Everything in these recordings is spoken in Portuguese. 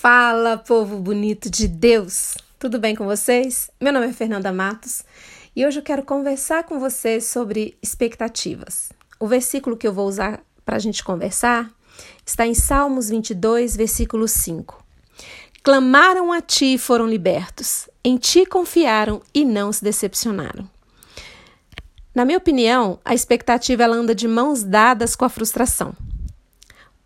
Fala, povo bonito de Deus! Tudo bem com vocês? Meu nome é Fernanda Matos e hoje eu quero conversar com vocês sobre expectativas. O versículo que eu vou usar para a gente conversar está em Salmos 22, versículo 5. Clamaram a ti e foram libertos, em ti confiaram e não se decepcionaram. Na minha opinião, a expectativa ela anda de mãos dadas com a frustração.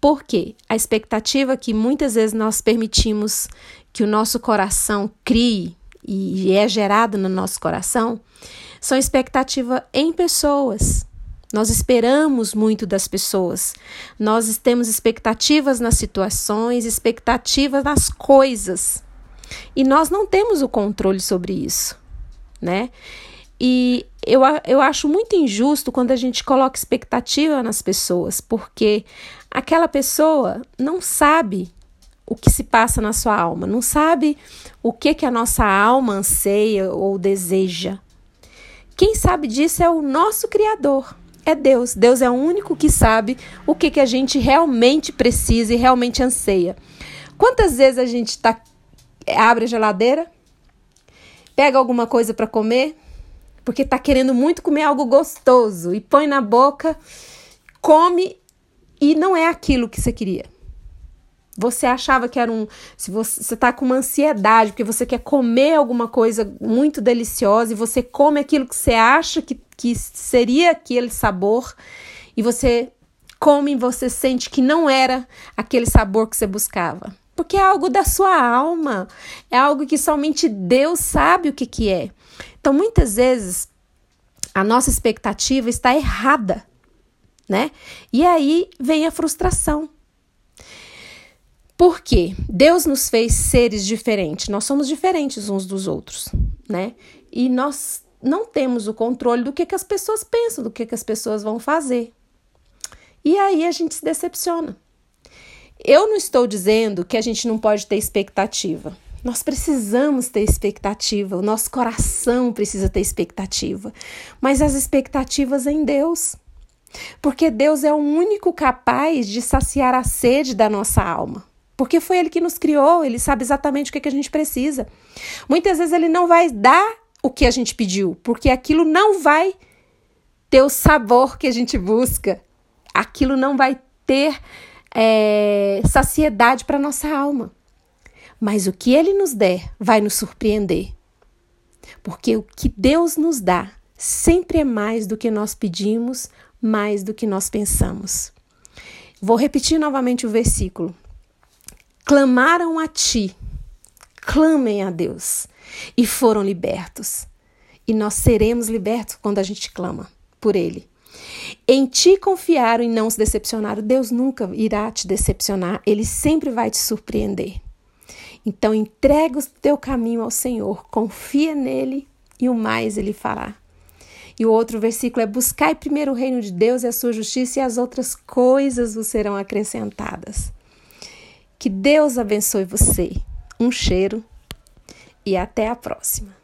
Porque a expectativa que muitas vezes nós permitimos que o nosso coração crie e é gerado no nosso coração são expectativa em pessoas. Nós esperamos muito das pessoas. Nós temos expectativas nas situações, expectativas nas coisas. E nós não temos o controle sobre isso, né? E eu, eu acho muito injusto quando a gente coloca expectativa nas pessoas, porque aquela pessoa não sabe o que se passa na sua alma, não sabe o que, que a nossa alma anseia ou deseja. Quem sabe disso é o nosso Criador, é Deus. Deus é o único que sabe o que, que a gente realmente precisa e realmente anseia. Quantas vezes a gente tá, abre a geladeira, pega alguma coisa para comer, porque tá querendo muito comer algo gostoso e põe na boca, come e não é aquilo que você queria. Você achava que era um. Se você, você tá com uma ansiedade, porque você quer comer alguma coisa muito deliciosa e você come aquilo que você acha que, que seria aquele sabor e você come e você sente que não era aquele sabor que você buscava. Porque é algo da sua alma, é algo que somente Deus sabe o que, que é. Então, muitas vezes, a nossa expectativa está errada, né? E aí vem a frustração. Por quê? Deus nos fez seres diferentes, nós somos diferentes uns dos outros, né? E nós não temos o controle do que, que as pessoas pensam, do que, que as pessoas vão fazer. E aí a gente se decepciona. Eu não estou dizendo que a gente não pode ter expectativa. Nós precisamos ter expectativa, o nosso coração precisa ter expectativa, mas as expectativas em Deus. Porque Deus é o único capaz de saciar a sede da nossa alma. Porque foi Ele que nos criou, Ele sabe exatamente o que, é que a gente precisa. Muitas vezes Ele não vai dar o que a gente pediu, porque aquilo não vai ter o sabor que a gente busca, aquilo não vai ter é, saciedade para nossa alma. Mas o que Ele nos der vai nos surpreender. Porque o que Deus nos dá sempre é mais do que nós pedimos, mais do que nós pensamos. Vou repetir novamente o versículo. Clamaram a ti, clamem a Deus, e foram libertos. E nós seremos libertos quando a gente clama por Ele. Em ti confiaram e não se decepcionaram. Deus nunca irá te decepcionar, Ele sempre vai te surpreender. Então entrega o teu caminho ao Senhor, confia nele e o mais ele fará. E o outro versículo é: Buscai primeiro o reino de Deus e a sua justiça, e as outras coisas vos serão acrescentadas. Que Deus abençoe você. Um cheiro e até a próxima.